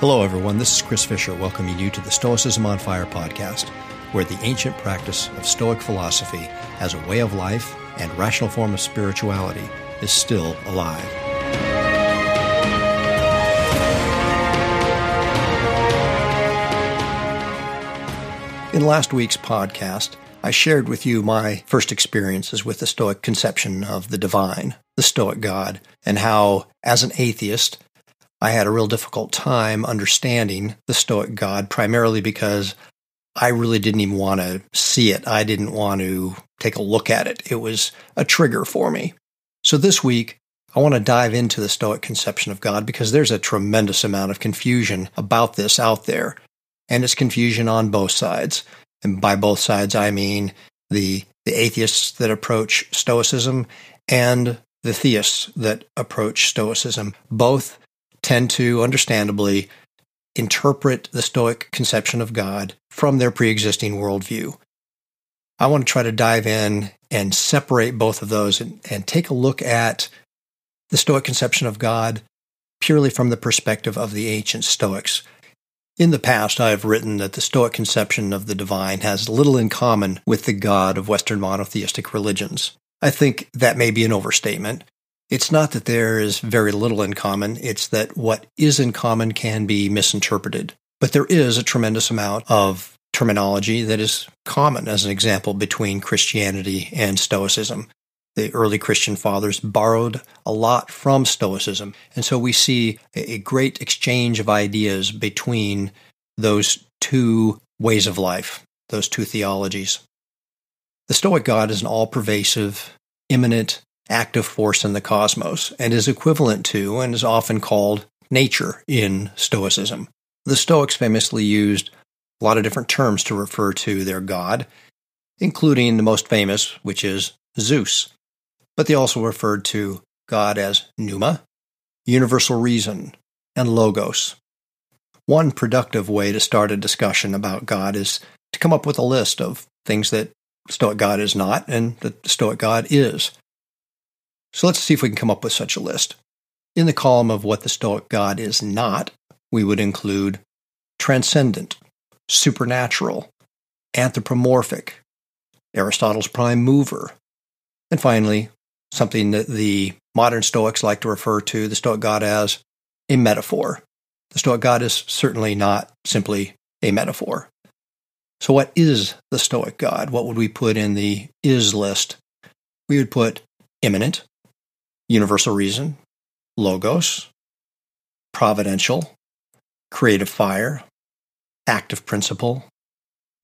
Hello, everyone. This is Chris Fisher welcoming you to the Stoicism on Fire podcast, where the ancient practice of Stoic philosophy as a way of life and rational form of spirituality is still alive. In last week's podcast, I shared with you my first experiences with the Stoic conception of the divine, the Stoic God, and how, as an atheist, I had a real difficult time understanding the Stoic God, primarily because I really didn't even want to see it. I didn't want to take a look at it. It was a trigger for me. So this week, I want to dive into the Stoic conception of God because there's a tremendous amount of confusion about this out there. And it's confusion on both sides. And by both sides, I mean the, the atheists that approach Stoicism and the theists that approach Stoicism. Both tend to, understandably, interpret the Stoic conception of God from their pre existing worldview. I want to try to dive in and separate both of those and, and take a look at the Stoic conception of God purely from the perspective of the ancient Stoics. In the past, I have written that the Stoic conception of the divine has little in common with the God of Western monotheistic religions. I think that may be an overstatement. It's not that there is very little in common, it's that what is in common can be misinterpreted. But there is a tremendous amount of terminology that is common, as an example, between Christianity and Stoicism. The early Christian fathers borrowed a lot from Stoicism. And so we see a great exchange of ideas between those two ways of life, those two theologies. The Stoic God is an all pervasive, immanent, active force in the cosmos and is equivalent to and is often called nature in Stoicism. The Stoics famously used a lot of different terms to refer to their god, including the most famous, which is Zeus. But they also referred to God as Pneuma, universal reason, and Logos. One productive way to start a discussion about God is to come up with a list of things that Stoic God is not and that Stoic God is. So let's see if we can come up with such a list. In the column of what the Stoic God is not, we would include transcendent, supernatural, anthropomorphic, Aristotle's prime mover, and finally, something that the modern Stoics like to refer to the Stoic God as a metaphor. The Stoic God is certainly not simply a metaphor. So, what is the Stoic God? What would we put in the is list? We would put immanent, universal reason, logos, providential, creative fire, active principle,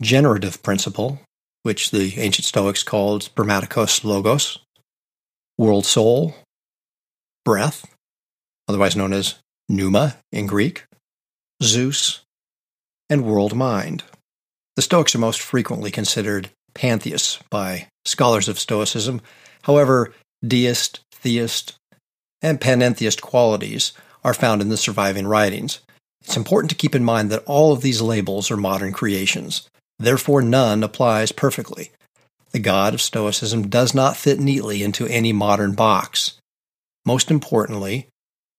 generative principle, which the ancient Stoics called spermatikos logos, world soul, breath, otherwise known as pneuma in Greek, Zeus, and world mind. The Stoics are most frequently considered pantheists by scholars of Stoicism. However, deist, theist, and panentheist qualities are found in the surviving writings. It's important to keep in mind that all of these labels are modern creations. Therefore, none applies perfectly. The God of Stoicism does not fit neatly into any modern box. Most importantly,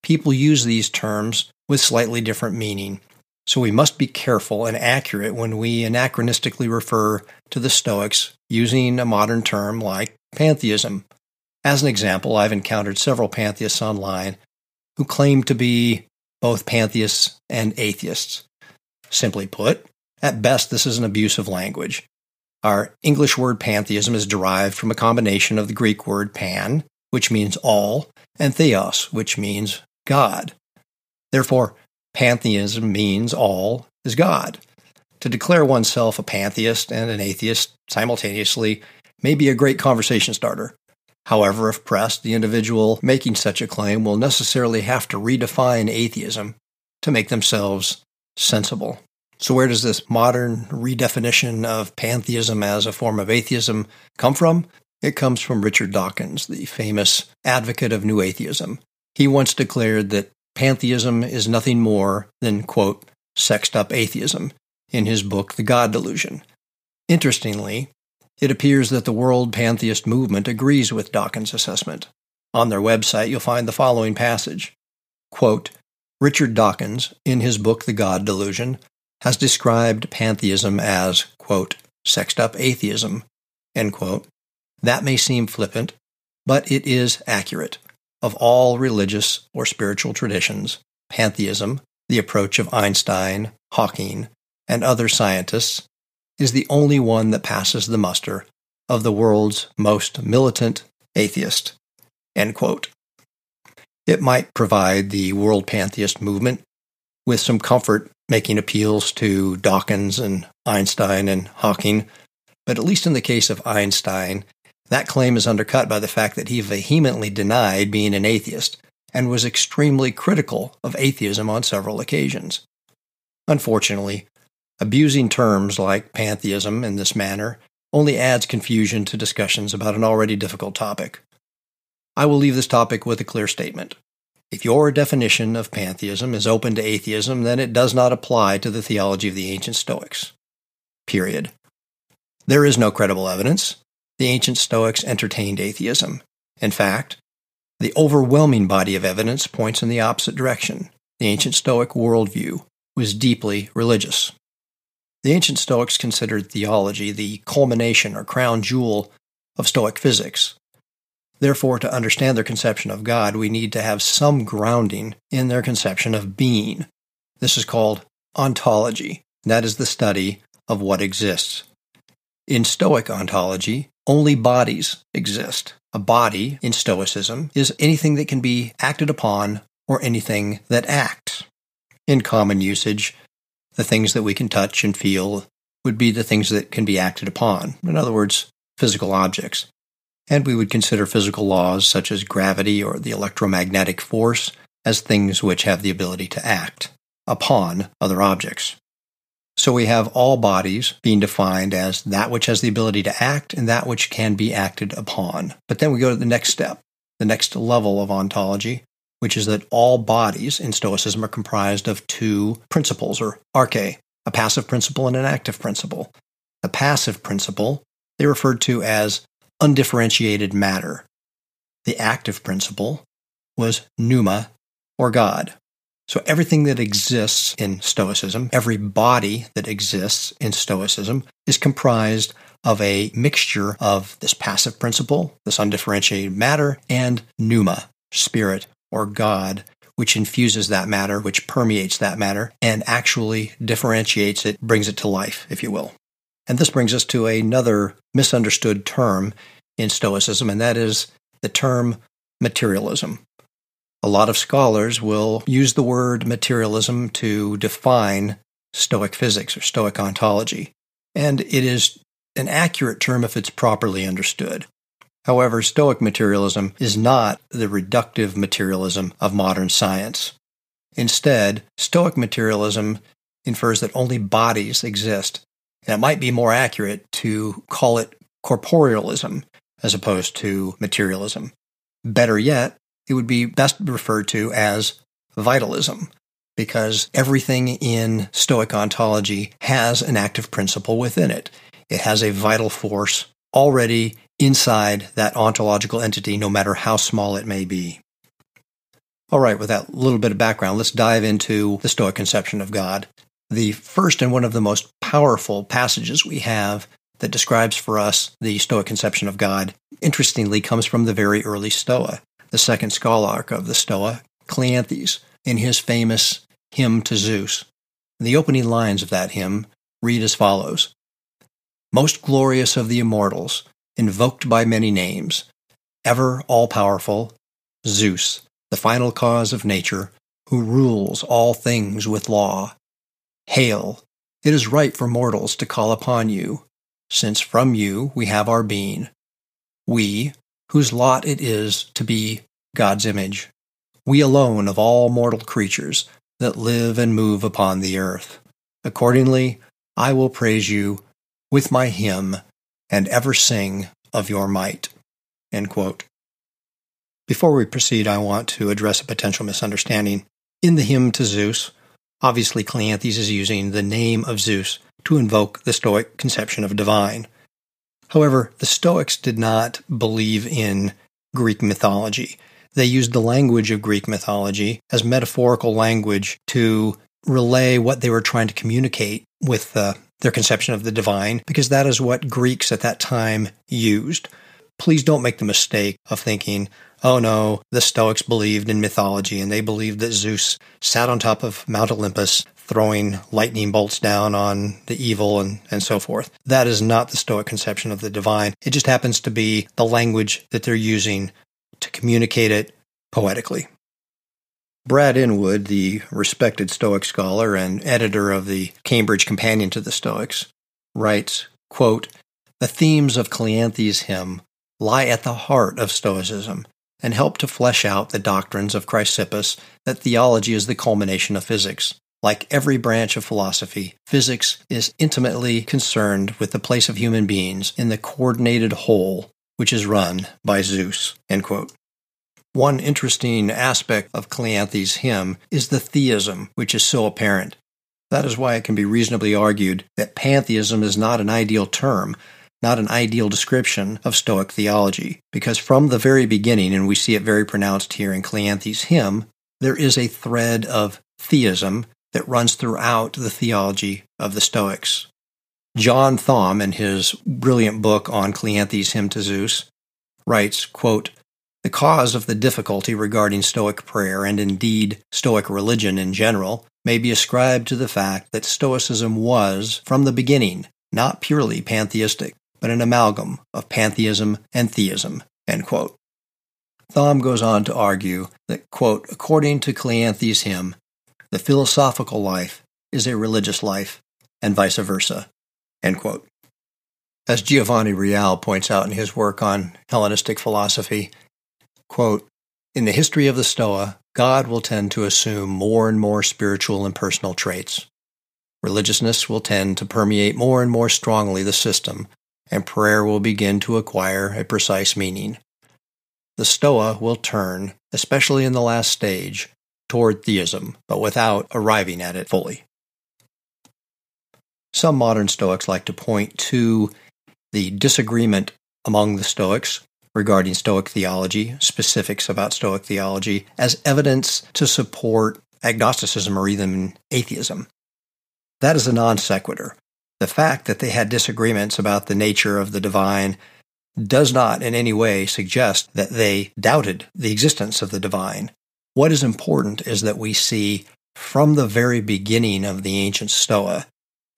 people use these terms with slightly different meaning, so we must be careful and accurate when we anachronistically refer to the Stoics using a modern term like pantheism. As an example, I've encountered several pantheists online who claim to be both pantheists and atheists. Simply put, at best, this is an abuse of language. Our English word pantheism is derived from a combination of the Greek word pan, which means all, and theos, which means God. Therefore, pantheism means all is God. To declare oneself a pantheist and an atheist simultaneously may be a great conversation starter. However, if pressed, the individual making such a claim will necessarily have to redefine atheism to make themselves sensible. So, where does this modern redefinition of pantheism as a form of atheism come from? It comes from Richard Dawkins, the famous advocate of New Atheism. He once declared that pantheism is nothing more than, quote, sexed up atheism in his book, The God Delusion. Interestingly, it appears that the World Pantheist Movement agrees with Dawkins' assessment. On their website, you'll find the following passage Quote, Richard Dawkins, in his book The God Delusion, has described pantheism as, quote, sexed up atheism, end quote. That may seem flippant, but it is accurate. Of all religious or spiritual traditions, pantheism, the approach of Einstein, Hawking, and other scientists, is the only one that passes the muster of the world's most militant atheist. It might provide the world pantheist movement with some comfort making appeals to Dawkins and Einstein and Hawking, but at least in the case of Einstein, that claim is undercut by the fact that he vehemently denied being an atheist and was extremely critical of atheism on several occasions. Unfortunately, abusing terms like pantheism in this manner only adds confusion to discussions about an already difficult topic. I will leave this topic with a clear statement. If your definition of pantheism is open to atheism, then it does not apply to the theology of the ancient Stoics. Period. There is no credible evidence. The ancient Stoics entertained atheism. In fact, the overwhelming body of evidence points in the opposite direction. The ancient Stoic worldview was deeply religious. The ancient Stoics considered theology the culmination or crown jewel of Stoic physics. Therefore, to understand their conception of God, we need to have some grounding in their conception of being. This is called ontology. That is the study of what exists. In Stoic ontology, only bodies exist. A body, in Stoicism, is anything that can be acted upon or anything that acts. In common usage, the things that we can touch and feel would be the things that can be acted upon. In other words, physical objects. And we would consider physical laws such as gravity or the electromagnetic force as things which have the ability to act upon other objects. So we have all bodies being defined as that which has the ability to act and that which can be acted upon. But then we go to the next step, the next level of ontology, which is that all bodies in Stoicism are comprised of two principles, or arche, a passive principle and an active principle. The passive principle they referred to as undifferentiated matter. The active principle was pneuma, or God. So everything that exists in Stoicism, every body that exists in Stoicism, is comprised of a mixture of this passive principle, this undifferentiated matter, and pneuma, spirit or God, which infuses that matter, which permeates that matter, and actually differentiates it, brings it to life, if you will. And this brings us to another misunderstood term in Stoicism, and that is the term materialism. A lot of scholars will use the word materialism to define Stoic physics or Stoic ontology, and it is an accurate term if it's properly understood. However, Stoic materialism is not the reductive materialism of modern science. Instead, Stoic materialism infers that only bodies exist, and it might be more accurate to call it corporealism as opposed to materialism. Better yet, it would be best referred to as vitalism, because everything in Stoic ontology has an active principle within it. It has a vital force already inside that ontological entity, no matter how small it may be. All right, with that little bit of background, let's dive into the Stoic conception of God. The first and one of the most powerful passages we have that describes for us the Stoic conception of God, interestingly, comes from the very early Stoa, the second scholarch of the Stoa, Cleanthes, in his famous hymn to Zeus. The opening lines of that hymn read as follows Most glorious of the immortals, invoked by many names, ever all powerful, Zeus, the final cause of nature, who rules all things with law. Hail! It is right for mortals to call upon you, since from you we have our being. We, whose lot it is to be God's image. We alone of all mortal creatures that live and move upon the earth. Accordingly, I will praise you with my hymn and ever sing of your might. Before we proceed, I want to address a potential misunderstanding. In the hymn to Zeus, obviously Cleanthes is using the name of Zeus to invoke the Stoic conception of divine. However, the Stoics did not believe in Greek mythology. they used the language of Greek mythology as metaphorical language to relay what they were trying to communicate with uh, their conception of the divine, because that is what Greeks at that time used. Please don't make the mistake of thinking, oh no, the Stoics believed in mythology and they believed that Zeus sat on top of Mount Olympus throwing lightning bolts down on the evil and, and so forth. That is not the Stoic conception of the divine. It just happens to be the language that they're using to communicate it poetically. Brad Inwood, the respected Stoic scholar and editor of the Cambridge Companion to the Stoics, writes, quote, The themes of Cleanthes' hymn lie at the heart of Stoicism and help to flesh out the doctrines of Chrysippus that theology is the culmination of physics. Like every branch of philosophy, physics is intimately concerned with the place of human beings in the coordinated whole which is run by Zeus. One interesting aspect of Cleanthes' hymn is the theism, which is so apparent. That is why it can be reasonably argued that pantheism is not an ideal term, not an ideal description of Stoic theology, because from the very beginning, and we see it very pronounced here in Cleanthes' hymn, there is a thread of theism that runs throughout the theology of the Stoics. John Thom, in his brilliant book on Cleanthes' hymn to Zeus, writes, quote, The cause of the difficulty regarding Stoic prayer, and indeed Stoic religion in general, may be ascribed to the fact that Stoicism was, from the beginning, not purely pantheistic, but an amalgam of pantheism and theism. Thom goes on to argue that, quote, according to Cleanthes' hymn, the philosophical life is a religious life, and vice versa. As Giovanni Reale points out in his work on Hellenistic philosophy, quote, in the history of the Stoa, God will tend to assume more and more spiritual and personal traits. Religiousness will tend to permeate more and more strongly the system, and prayer will begin to acquire a precise meaning. The Stoa will turn, especially in the last stage, toward theism, but without arriving at it fully. Some modern Stoics like to point to the disagreement among the Stoics regarding Stoic theology, specifics about Stoic theology, as evidence to support agnosticism or even atheism. That is a non sequitur. The fact that they had disagreements about the nature of the divine does not in any way suggest that they doubted the existence of the divine. What is important is that we see from the very beginning of the ancient Stoa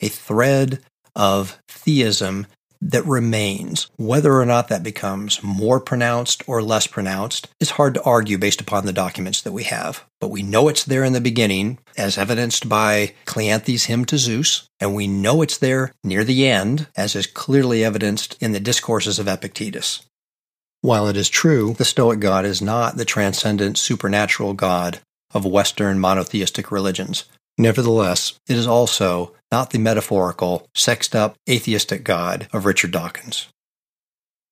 a thread of theism that remains. Whether or not that becomes more pronounced or less pronounced is hard to argue based upon the documents that we have. But we know it's there in the beginning, as evidenced by Cleanthes' hymn to Zeus, and we know it's there near the end, as is clearly evidenced in the discourses of Epictetus. While it is true, the Stoic God is not the transcendent supernatural God of Western monotheistic religions. Nevertheless, it is also not the metaphorical, sexed up, atheistic God of Richard Dawkins.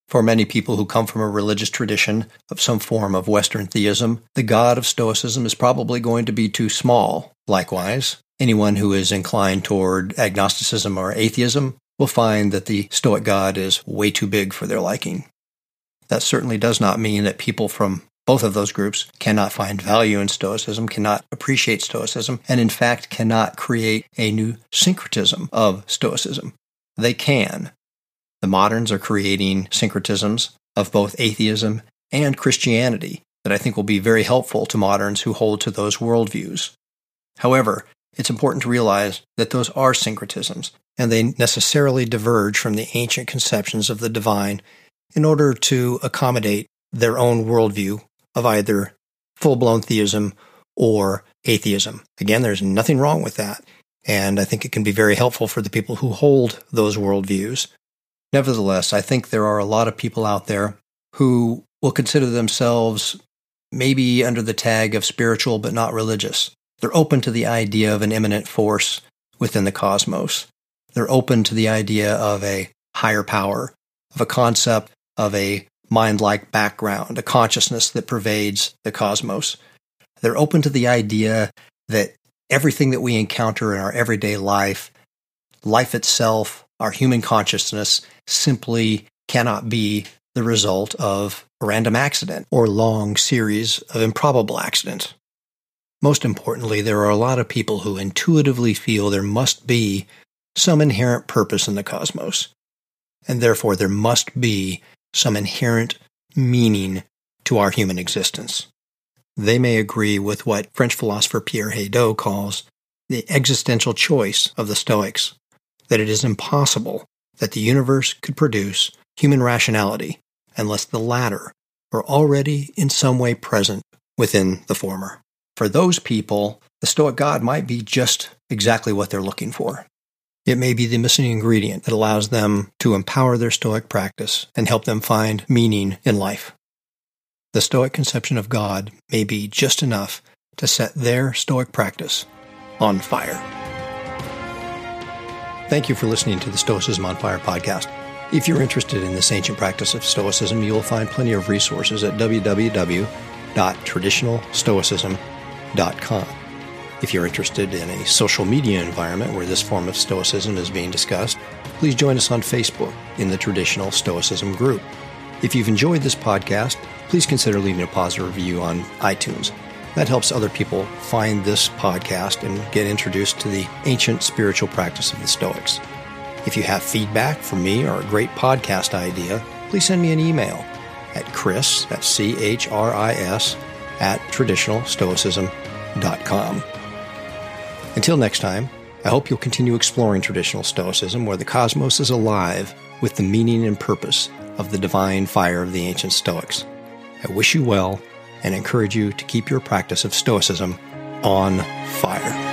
For many people who come from a religious tradition of some form of Western theism, the God of Stoicism is probably going to be too small. Likewise, anyone who is inclined toward agnosticism or atheism will find that the Stoic God is way too big for their liking. That certainly does not mean that people from both of those groups cannot find value in Stoicism, cannot appreciate Stoicism, and in fact cannot create a new syncretism of Stoicism. They can. The moderns are creating syncretisms of both atheism and Christianity that I think will be very helpful to moderns who hold to those worldviews. However, it's important to realize that those are syncretisms, and they necessarily diverge from the ancient conceptions of the divine in order to accommodate their own worldview of either full blown theism or atheism. Again, there's nothing wrong with that. And I think it can be very helpful for the people who hold those worldviews. Nevertheless, I think there are a lot of people out there who will consider themselves maybe under the tag of spiritual but not religious. They're open to the idea of an immanent force within the cosmos. They're open to the idea of a higher power, of a concept of a mind like background, a consciousness that pervades the cosmos. They're open to the idea that everything that we encounter in our everyday life, life itself, our human consciousness, simply cannot be the result of a random accident, or long series of improbable accidents. Most importantly, there are a lot of people who intuitively feel there must be some inherent purpose in the cosmos, and therefore there must be some inherent meaning to our human existence. They may agree with what French philosopher Pierre Hadot calls the existential choice of the Stoics, that it is impossible that the universe could produce human rationality unless the latter were already in some way present within the former. For those people, the Stoic God might be just exactly what they're looking for. It may be the missing ingredient that allows them to empower their Stoic practice and help them find meaning in life. The Stoic conception of God may be just enough to set their Stoic practice on fire. Thank you for listening to the Stoicism on Fire podcast. If you're interested in this ancient practice of Stoicism, you'll find plenty of resources at www.traditionalstoicism.com if you're interested in a social media environment where this form of Stoicism is being discussed, please join us on Facebook in the Traditional Stoicism group. If you've enjoyed this podcast, please consider leaving a positive review on iTunes. That helps other people find this podcast and get introduced to the ancient spiritual practice of the Stoics. If you have feedback for me or a great podcast idea, please send me an email at chris, that's C-H-R-I-S, at traditionalstoicism.com. Until next time, I hope you'll continue exploring traditional Stoicism where the cosmos is alive with the meaning and purpose of the divine fire of the ancient Stoics. I wish you well and encourage you to keep your practice of Stoicism on fire.